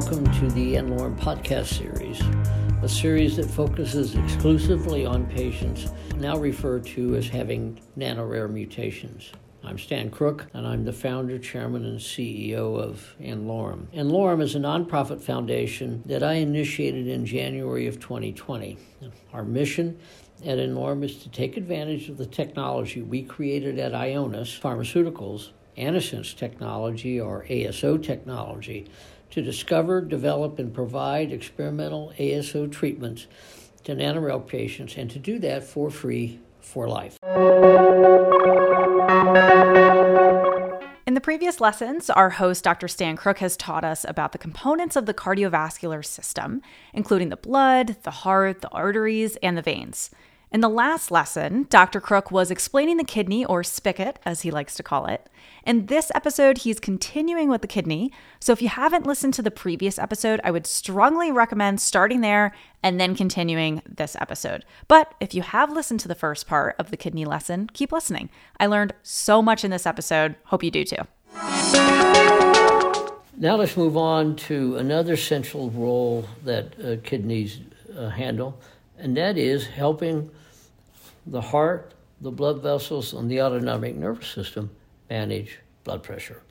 welcome to the n-Lorem podcast series, a series that focuses exclusively on patients now referred to as having nanorare mutations. I'm Stan Crooke, and I'm the founder, chairman, and CEO of n-Lorem. n-Lorem is a nonprofit foundation that I initiated in January of 2020. Our mission at n-Lorem is to take advantage of the technology we created at Ionis Pharmaceuticals, Antisense technology, or ASO technology, to discover, develop, and provide experimental ASO treatments to nanorare patients, and to do that for free for life. In the previous lessons, our host, Dr. Stan Crooke, has taught us about the components of the cardiovascular system, including the blood, the heart, the arteries, and the veins. In the last lesson, Dr. Crooke was explaining the kidney, or spigot, as he likes to call it. In this episode, he's continuing with the kidney. So if you haven't listened to the previous episode, I would strongly recommend starting there and then continuing this episode. But if you have listened to the first part of the kidney lesson, keep listening. I learned so much in this episode. Hope you do too. Now let's move on to another central role that uh, kidneys uh, handle, and that is helping the heart, the blood vessels, and the autonomic nervous system manage blood pressure.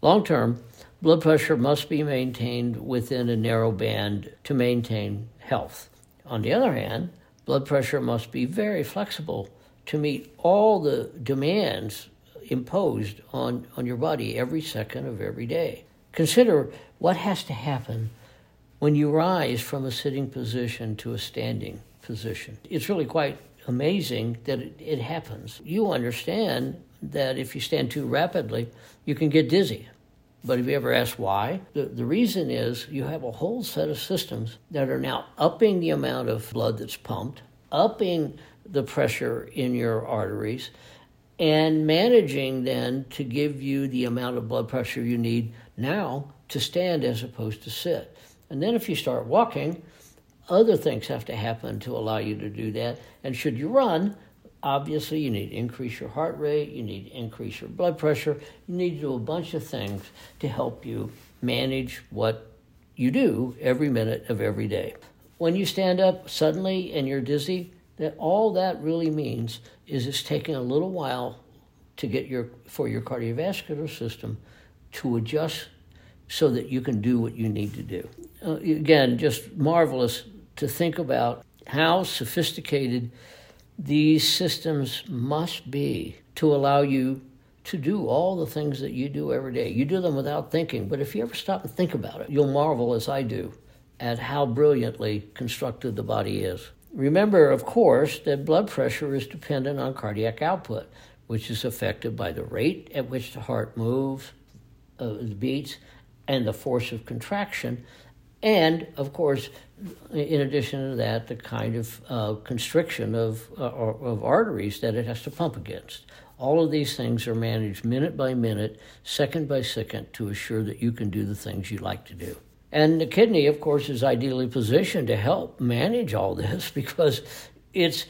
Long term, blood pressure must be maintained within a narrow band to maintain health. On the other hand, blood pressure must be very flexible to meet all the demands imposed on, on your body every second of every day. Consider what has to happen when you rise from a sitting position to a standing position. It's really quite amazing that it, it happens. You understand that if you stand too rapidly, you can get dizzy. But have you ever asked why? The, the reason is you have a whole set of systems that are now upping the amount of blood that's pumped, upping the pressure in your arteries, and managing then to give you the amount of blood pressure you need now to stand as opposed to sit. And then if you start walking, other things have to happen to allow you to do that. And should you run, obviously you need to increase your heart rate, you need to increase your blood pressure, you need to do a bunch of things to help you manage what you do every minute of every day. When you stand up suddenly and you're dizzy, that all that really means is it's taking a little while to get your for your cardiovascular system to adjust so that you can do what you need to do. Uh, again, just marvelous to think about how sophisticated these systems must be to allow you to do all the things that you do every day. You do them without thinking, but if you ever stop and think about it, you'll marvel as I do at how brilliantly constructed the body is. Remember, of course, that blood pressure is dependent on cardiac output, which is affected by the rate at which the heart moves, uh, beats, and the force of contraction and of course, in addition to that, the kind of uh, constriction of, uh, of arteries that it has to pump against. All of these things are managed minute by minute, second by second, to assure that you can do the things you like to do. And the kidney, of course, is ideally positioned to help manage all this because it's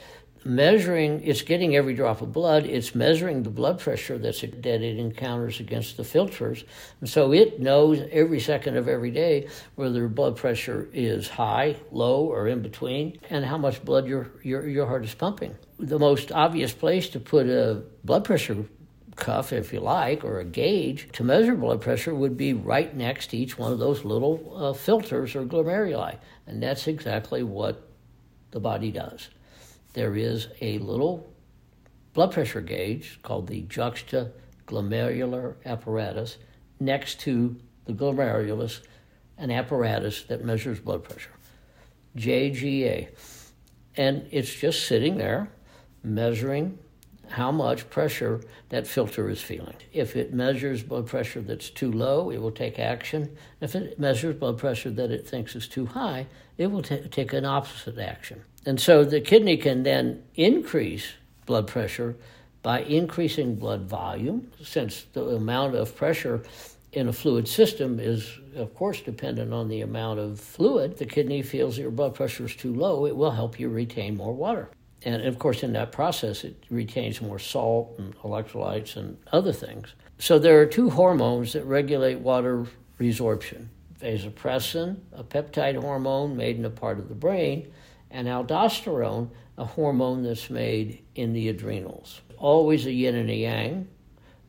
measuring, it's getting every drop of blood, it's measuring the blood pressure that's, that it encounters against the filters. And so it knows every second of every day whether blood pressure is high, low, or in between, and how much blood your, your, your heart is pumping. The most obvious place to put a blood pressure cuff, if you like, or a gauge to measure blood pressure would be right next to each one of those little uh, filters or glomeruli. And that's exactly what the body does there is a little blood pressure gauge called the juxtaglomerular apparatus next to the glomerulus, an apparatus that measures blood pressure, JGA. And it's just sitting there measuring how much pressure that filter is feeling. If it measures blood pressure that's too low, it will take action. If it measures blood pressure that it thinks is too high, it will t- take an opposite action. And so the kidney can then increase blood pressure by increasing blood volume, since the amount of pressure in a fluid system is, of course, dependent on the amount of fluid. The kidney feels your blood pressure is too low, it will help you retain more water. And of course, in that process, it retains more salt and electrolytes and other things. So there are two hormones that regulate water resorption. Vasopressin, a peptide hormone made in a part of the brain, and aldosterone, a hormone that's made in the adrenals. Always a yin and a yang.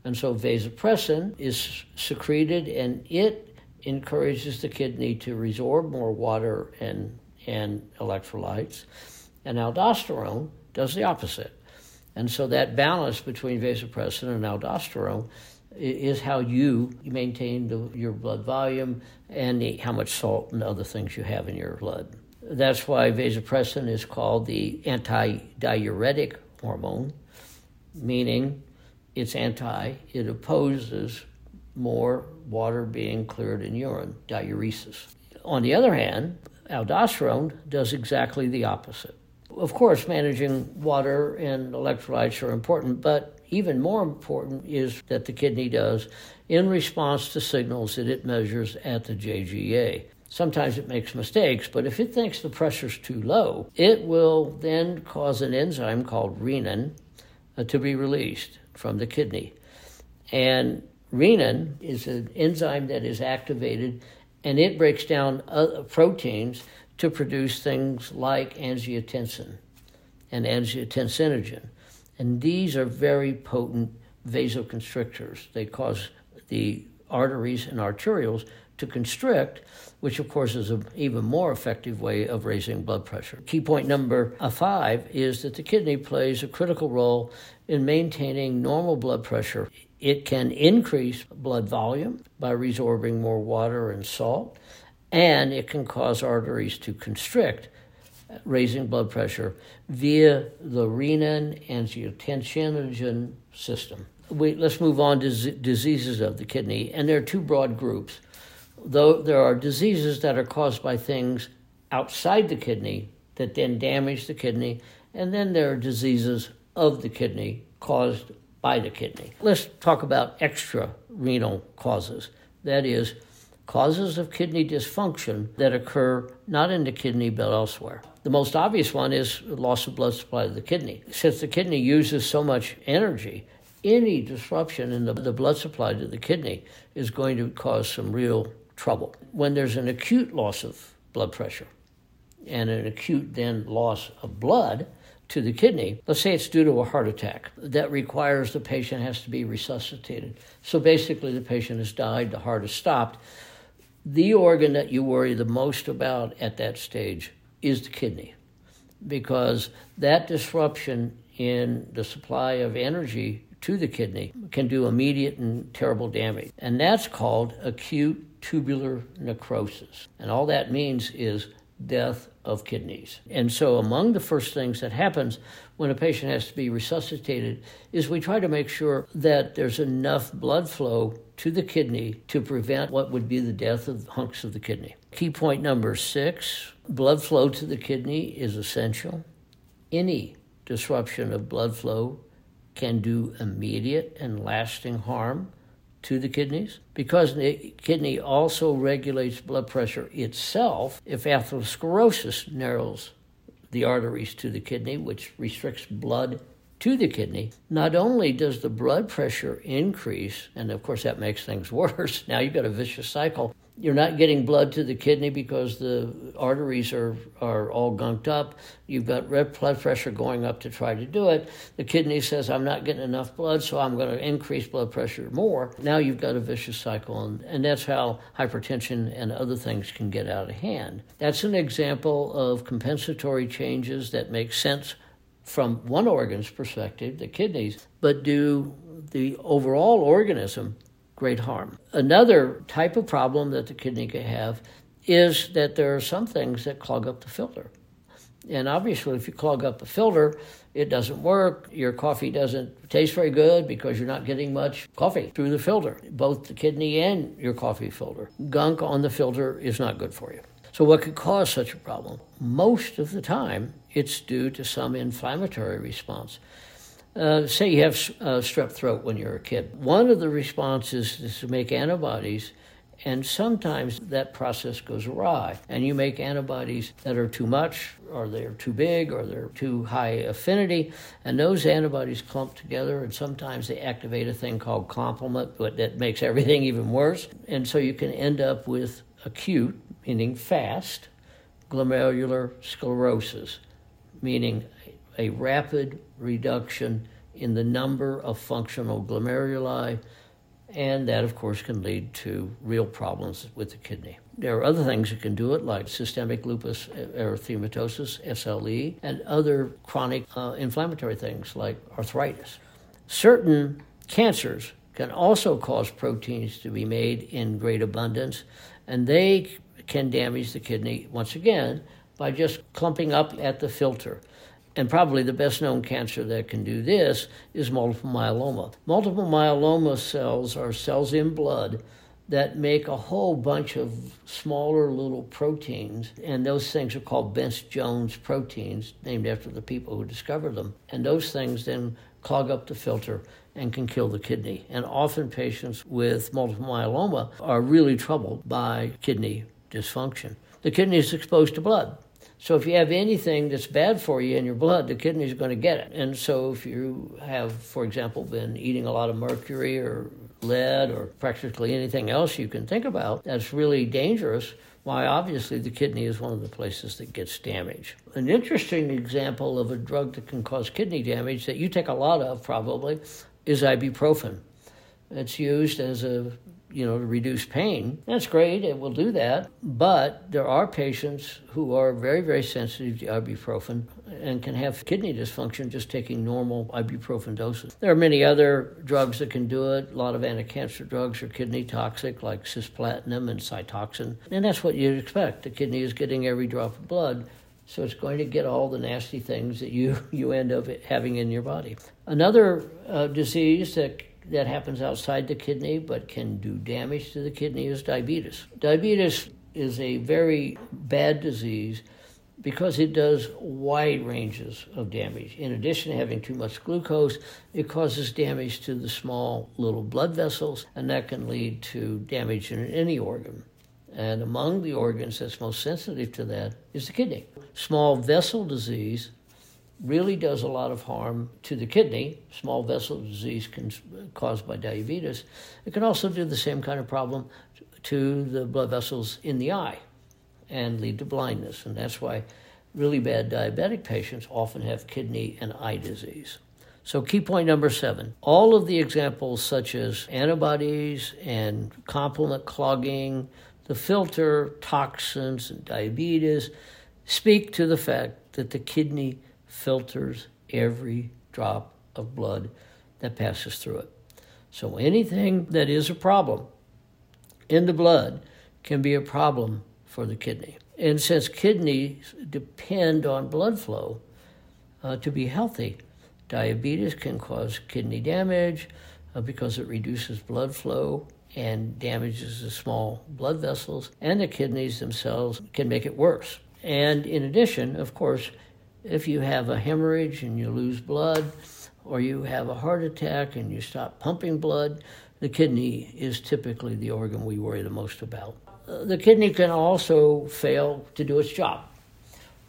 And so vasopressin is secreted and it encourages the kidney to resorb more water and, and electrolytes. And aldosterone does the opposite. And so that balance between vasopressin and aldosterone is how you maintain the, your blood volume and the, how much salt and other things you have in your blood. That's why vasopressin is called the anti-diuretic hormone, meaning it's anti, it opposes more water being cleared in urine, diuresis. On the other hand, aldosterone does exactly the opposite. Of course, managing water and electrolytes are important, but even more important is that the kidney does in response to signals that it measures at the JGA. Sometimes it makes mistakes, but if it thinks the pressure's too low, it will then cause an enzyme called renin uh, to be released from the kidney. And renin is an enzyme that is activated and it breaks down proteins to produce things like angiotensin and angiotensinogen. And these are very potent vasoconstrictors. They cause the arteries and arterioles to constrict, which of course is an even more effective way of raising blood pressure. Key point number uh, five is that the kidney plays a critical role in maintaining normal blood pressure. It can increase blood volume by resorbing more water and salt, and it can cause arteries to constrict, raising blood pressure via the renin angiotensinogen system. We, let's move on to z- diseases of the kidney, and there are two broad groups. Though there are diseases that are caused by things outside the kidney that then damage the kidney, and then there are diseases of the kidney caused by the kidney. Let's talk about extra renal causes. That is, causes of kidney dysfunction that occur not in the kidney but elsewhere. The most obvious one is loss of blood supply to the kidney. Since the kidney uses so much energy, any disruption in the, the blood supply to the kidney is going to cause some real trouble. When there's an acute loss of blood pressure and an acute then loss of blood, to the kidney, let's say it's due to a heart attack, that requires the patient has to be resuscitated. So basically, the patient has died, the heart has stopped. The organ that you worry the most about at that stage is the kidney, because that disruption in the supply of energy to the kidney can do immediate and terrible damage. And that's called acute tubular necrosis. And all that means is death of kidneys. And so, among the first things that happens when a patient has to be resuscitated is we try to make sure that there's enough blood flow to the kidney to prevent what would be the death of hunks of the kidney. Key point number six blood flow to the kidney is essential. Any disruption of blood flow can do immediate and lasting harm to the kidneys? Because the kidney also regulates blood pressure itself. If atherosclerosis narrows the arteries to the kidney which restricts blood to the kidney not only does the blood pressure increase and of course that makes things worse now you've got a vicious cycle you're not getting blood to the kidney because the arteries are, are all gunked up. You've got red blood pressure going up to try to do it. The kidney says, I'm not getting enough blood, so I'm going to increase blood pressure more. Now you've got a vicious cycle, and, and that's how hypertension and other things can get out of hand. That's an example of compensatory changes that make sense from one organ's perspective, the kidneys, but do the overall organism great harm. Another type of problem that the kidney can have is that there are some things that clog up the filter. And obviously, if you clog up the filter, it doesn't work. Your coffee doesn't taste very good because you're not getting much coffee through the filter, both the kidney and your coffee filter. Gunk on the filter is not good for you. So, what could cause such a problem? Most of the time, it's due to some inflammatory response. Uh, say you have uh, strep throat when you're a kid. One of the responses is to make antibodies And sometimes that process goes awry, and you make antibodies that are too much, or they're too big, or they're too high affinity, and those antibodies clump together, and sometimes they activate a thing called complement but that makes everything even worse. And so you can end up with acute, meaning fast, glomerular sclerosis, meaning a rapid reduction in the number of functional glomeruli and that, of course, can lead to real problems with the kidney. There are other things that can do it, like systemic lupus erythematosus, SLE, and other chronic uh, inflammatory things like arthritis. Certain cancers can also cause proteins to be made in great abundance, and they can damage the kidney once again by just clumping up at the filter. And probably the best known cancer that can do this is multiple myeloma. Multiple myeloma cells are cells in blood that make a whole bunch of smaller little proteins, and those things are called Bence Jones proteins, named after the people who discovered them. And those things then clog up the filter and can kill the kidney. And often patients with multiple myeloma are really troubled by kidney dysfunction. The kidney is exposed to blood. So if you have anything that's bad for you in your blood, the kidney is going to get it. And so if you have, for example, been eating a lot of mercury or lead or practically anything else you can think about that's really dangerous, why obviously the kidney is one of the places that gets damaged. An interesting example of a drug that can cause kidney damage that you take a lot of probably is ibuprofen. It's used as a you know, to reduce pain. That's great, it will do that. But there are patients who are very, very sensitive to ibuprofen and can have kidney dysfunction just taking normal ibuprofen doses. There are many other drugs that can do it. A lot of anti-cancer drugs are kidney toxic, like cisplatin and Cytoxan. And that's what you'd expect. The kidney is getting every drop of blood. So it's going to get all the nasty things that you, you end up having in your body. Another uh, disease that that happens outside the kidney but can do damage to the kidney is diabetes. Diabetes is a very bad disease because it does wide ranges of damage. In addition to having too much glucose, it causes damage to the small little blood vessels, and that can lead to damage in any organ. And among the organs that's most sensitive to that is the kidney. Small vessel disease really does a lot of harm to the kidney, small vessel disease can, uh, caused by diabetes. It can also do the same kind of problem to the blood vessels in the eye and lead to blindness. And that's why really bad diabetic patients often have kidney and eye disease. So, key point number seven all of the examples, such as antibodies and complement clogging, the filter, toxins, and diabetes, speak to the fact that the kidney filters every drop of blood that passes through it. So anything that is a problem in the blood can be a problem for the kidney. And since kidneys depend on blood flow uh, to be healthy, diabetes can cause kidney damage uh, because it reduces blood flow and damages the small blood vessels, and the kidneys themselves can make it worse. And in addition, of course, if you have a hemorrhage and you lose blood, or you have a heart attack and you stop pumping blood, the kidney is typically the organ we worry the most about. Uh, the kidney can also fail to do its job.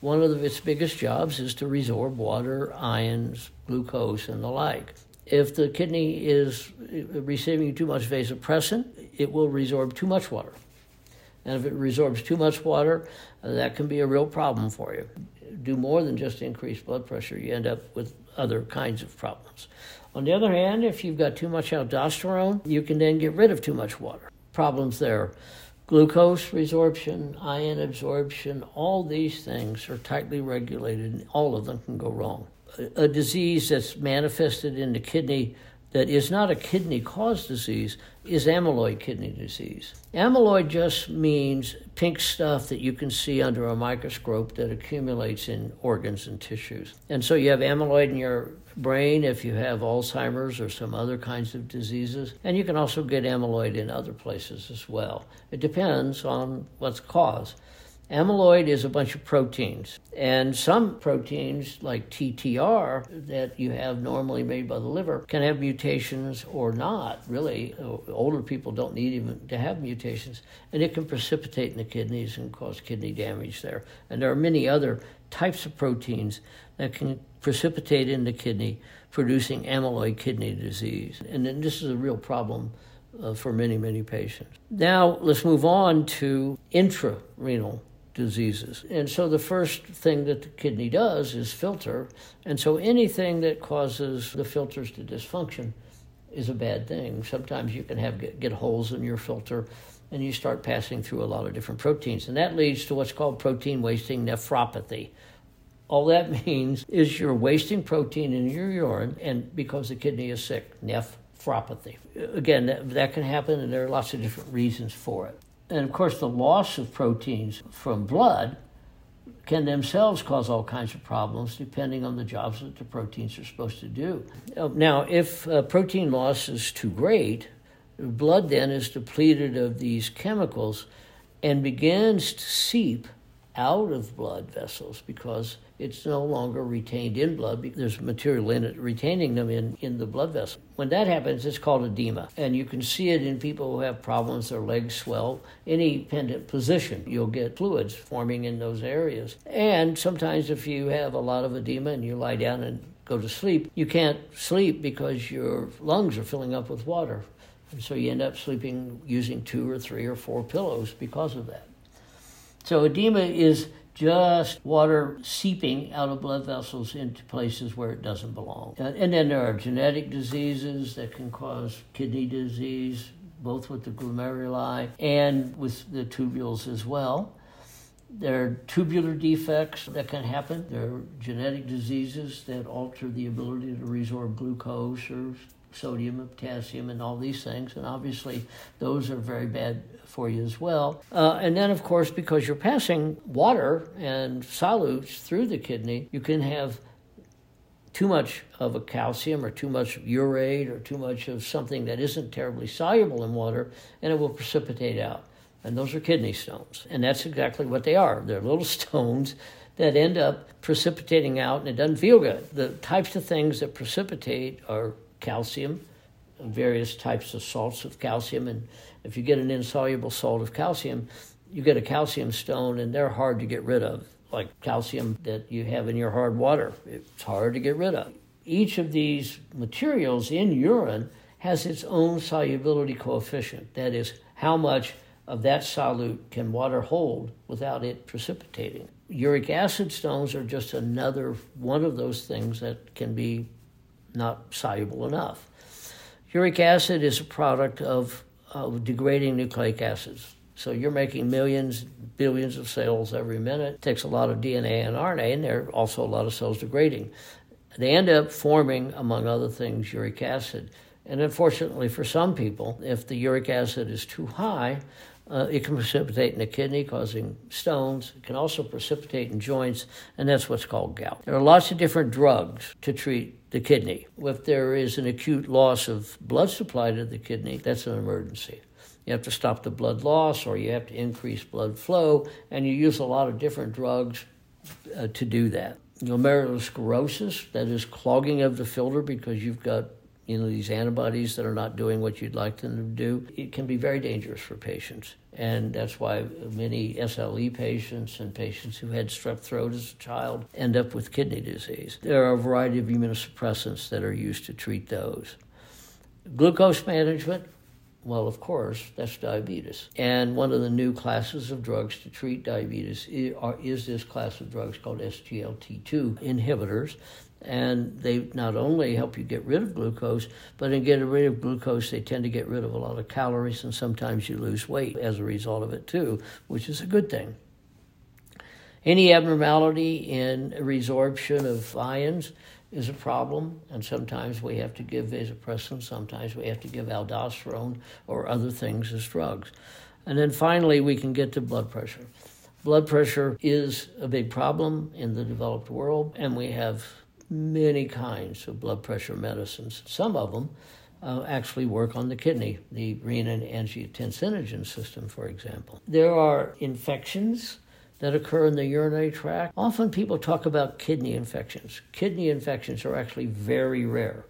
One of its biggest jobs is to resorb water, ions, glucose, and the like. If the kidney is receiving too much vasopressin, it will resorb too much water. And if it resorbs too much water, uh, that can be a real problem for you do more than just increase blood pressure. You end up with other kinds of problems. On the other hand, if you've got too much aldosterone, you can then get rid of too much water. Problems there. Glucose resorption, ion absorption, all these things are tightly regulated, and all of them can go wrong. A, a disease that's manifested in the kidney that is not a kidney caused disease is amyloid kidney disease. Amyloid just means pink stuff that you can see under a microscope that accumulates in organs and tissues. And so you have amyloid in your brain if you have Alzheimer's or some other kinds of diseases. And you can also get amyloid in other places as well. It depends on what's caused. Amyloid is a bunch of proteins, and some proteins, like TTR, that you have normally made by the liver, can have mutations or not. Really, older people don't need even to have mutations, and it can precipitate in the kidneys and cause kidney damage there. And there are many other types of proteins that can precipitate in the kidney, producing amyloid kidney disease. And then this is a real problem uh, for many, many patients. Now, let's move on to intrarenal diseases. And so the first thing that the kidney does is filter. And so anything that causes the filters to dysfunction is a bad thing. Sometimes you can have get, get holes in your filter and you start passing through a lot of different proteins. And that leads to what's called protein wasting nephropathy. All that means is you're wasting protein in your urine, and because the kidney is sick, nephropathy. Again, that, that can happen, and there are lots of different reasons for it. And of course, the loss of proteins from blood can themselves cause all kinds of problems depending on the jobs that the proteins are supposed to do. Uh, now, if uh, protein loss is too great, blood then is depleted of these chemicals and begins to seep out of blood vessels because it's no longer retained in blood. There's material in it retaining them in, in the blood vessel. When that happens, it's called edema. And you can see it in people who have problems, their legs swell, any pendant position. You'll get fluids forming in those areas. And sometimes, if you have a lot of edema and you lie down and go to sleep, you can't sleep because your lungs are filling up with water. And so you end up sleeping using two or three or four pillows because of that. So edema is just water seeping out of blood vessels into places where it doesn't belong. Uh, and then there are genetic diseases that can cause kidney disease, both with the glomeruli and with the tubules as well. There are tubular defects that can happen. There are genetic diseases that alter the ability to resorb glucose or sodium and potassium and all these things. And obviously, those are very bad for you as well. Uh, and then, of course, because you're passing water and solutes through the kidney, you can have too much of a calcium or too much urate or too much of something that isn't terribly soluble in water, and it will precipitate out. And those are kidney stones. And that's exactly what they are. They're little stones that end up precipitating out, and it doesn't feel good. The types of things that precipitate are calcium, various types of salts of calcium. And if you get an insoluble salt of calcium, you get a calcium stone, and they're hard to get rid of, like calcium that you have in your hard water. It's hard to get rid of. Each of these materials in urine has its own solubility coefficient. That is, how much of that solute can water hold without it precipitating. Uric acid stones are just another one of those things that can be not soluble enough. Uric acid is a product of, of degrading nucleic acids. So you're making millions, billions of cells every minute. It takes a lot of DNA and RNA, and there are also a lot of cells degrading. They end up forming, among other things, uric acid. And unfortunately, for some people, if the uric acid is too high, uh, it can precipitate in the kidney, causing stones. It can also precipitate in joints, and that's what's called gout. There are lots of different drugs to treat the kidney. If there is an acute loss of blood supply to the kidney, that's an emergency. You have to stop the blood loss or you have to increase blood flow, and you use a lot of different drugs uh, to do that. Glomerulosclerosis, that is clogging of the filter because you've got you know these antibodies that are not doing what you'd like them to do. It can be very dangerous for patients. And that's why many SLE patients and patients who had strep throat as a child end up with kidney disease. There are a variety of immunosuppressants that are used to treat those. Glucose management, well, of course, that's diabetes. And one of the new classes of drugs to treat diabetes is this class of drugs called SGLT2 inhibitors and they not only help you get rid of glucose, but in getting rid of glucose, they tend to get rid of a lot of calories, and sometimes you lose weight as a result of it too, which is a good thing. Any abnormality in resorption of ions is a problem, and sometimes we have to give vasopressin, sometimes we have to give aldosterone or other things as drugs. And then finally, we can get to blood pressure. Blood pressure is a big problem in the developed world, and we have many kinds of blood pressure medicines. Some of them uh, actually work on the kidney, the renin-angiotensin system, for example. There are infections that occur in the urinary tract. Often people talk about kidney infections. Kidney infections are actually very rare.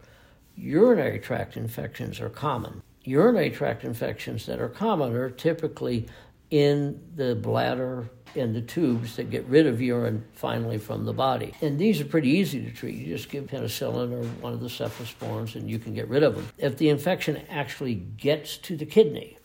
Urinary tract infections are common. Urinary tract infections that are common are typically in the bladder and the tubes that get rid of urine finally from the body. And these are pretty easy to treat. You just give penicillin or one of the cephalosporins and you can get rid of them. If the infection actually gets to the kidney,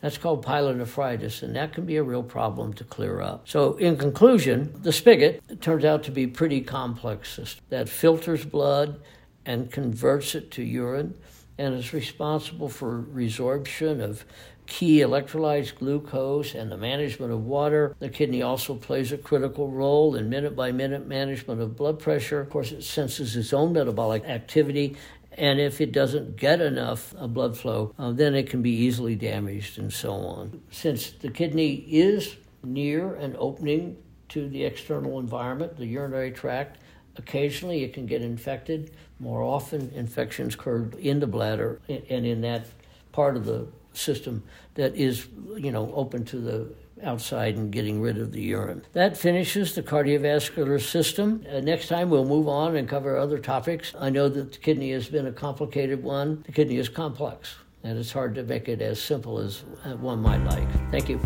that's called pyelonephritis, and that can be a real problem to clear up. So, in conclusion, the spigot turns out to be a pretty complex system that filters blood and converts it to urine and is responsible for resorption of key electrolytes, glucose, and the management of water. The kidney also plays a critical role in minute by minute management of blood pressure. Of course, it senses its own metabolic activity. And if it doesn't get enough blood flow, uh, then it can be easily damaged and so on. Since the kidney is near an opening to the external environment, the urinary tract, occasionally it can get infected. More often, infections occur in the bladder and in that part of the system that is, you know, open to the outside and getting rid of the urine. That finishes the cardiovascular system. Uh, next time we'll move on and cover other topics. I know that the kidney has been a complicated one. The kidney is complex, and it's hard to make it as simple as uh, one might like. Thank you.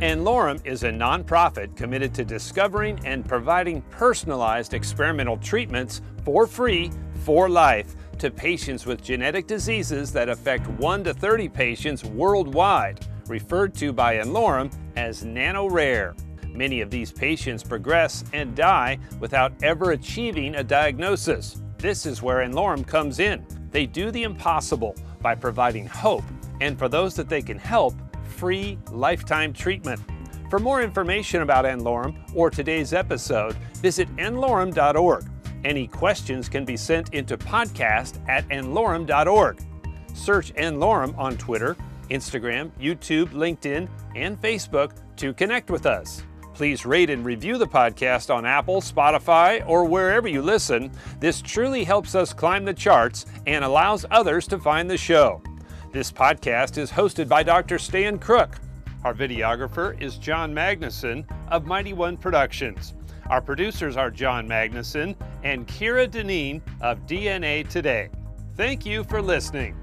N-Lorem is a nonprofit committed to discovering and providing personalized experimental treatments for free for life to patients with genetic diseases that affect 1 to 30 patients worldwide, referred to by N-Lorem as nano-rare. Many of these patients progress and die without ever achieving a diagnosis. This is where N-Lorem comes in. They do the impossible by providing hope, and for those that they can help, free lifetime treatment. For more information about N-Lorem or today's episode, visit nlorem.org. Any questions can be sent into podcast at nlorem.org. Search N-Lorem on Twitter, Instagram, YouTube, LinkedIn, and Facebook to connect with us. Please rate and review the podcast on Apple, Spotify, or wherever you listen. This truly helps us climb the charts and allows others to find the show. This podcast is hosted by Dr. Stan Crooke. Our videographer is John Magnuson of Mighty One Productions. Our producers are John Magnuson and Kira Dineen of DNA Today. Thank you for listening.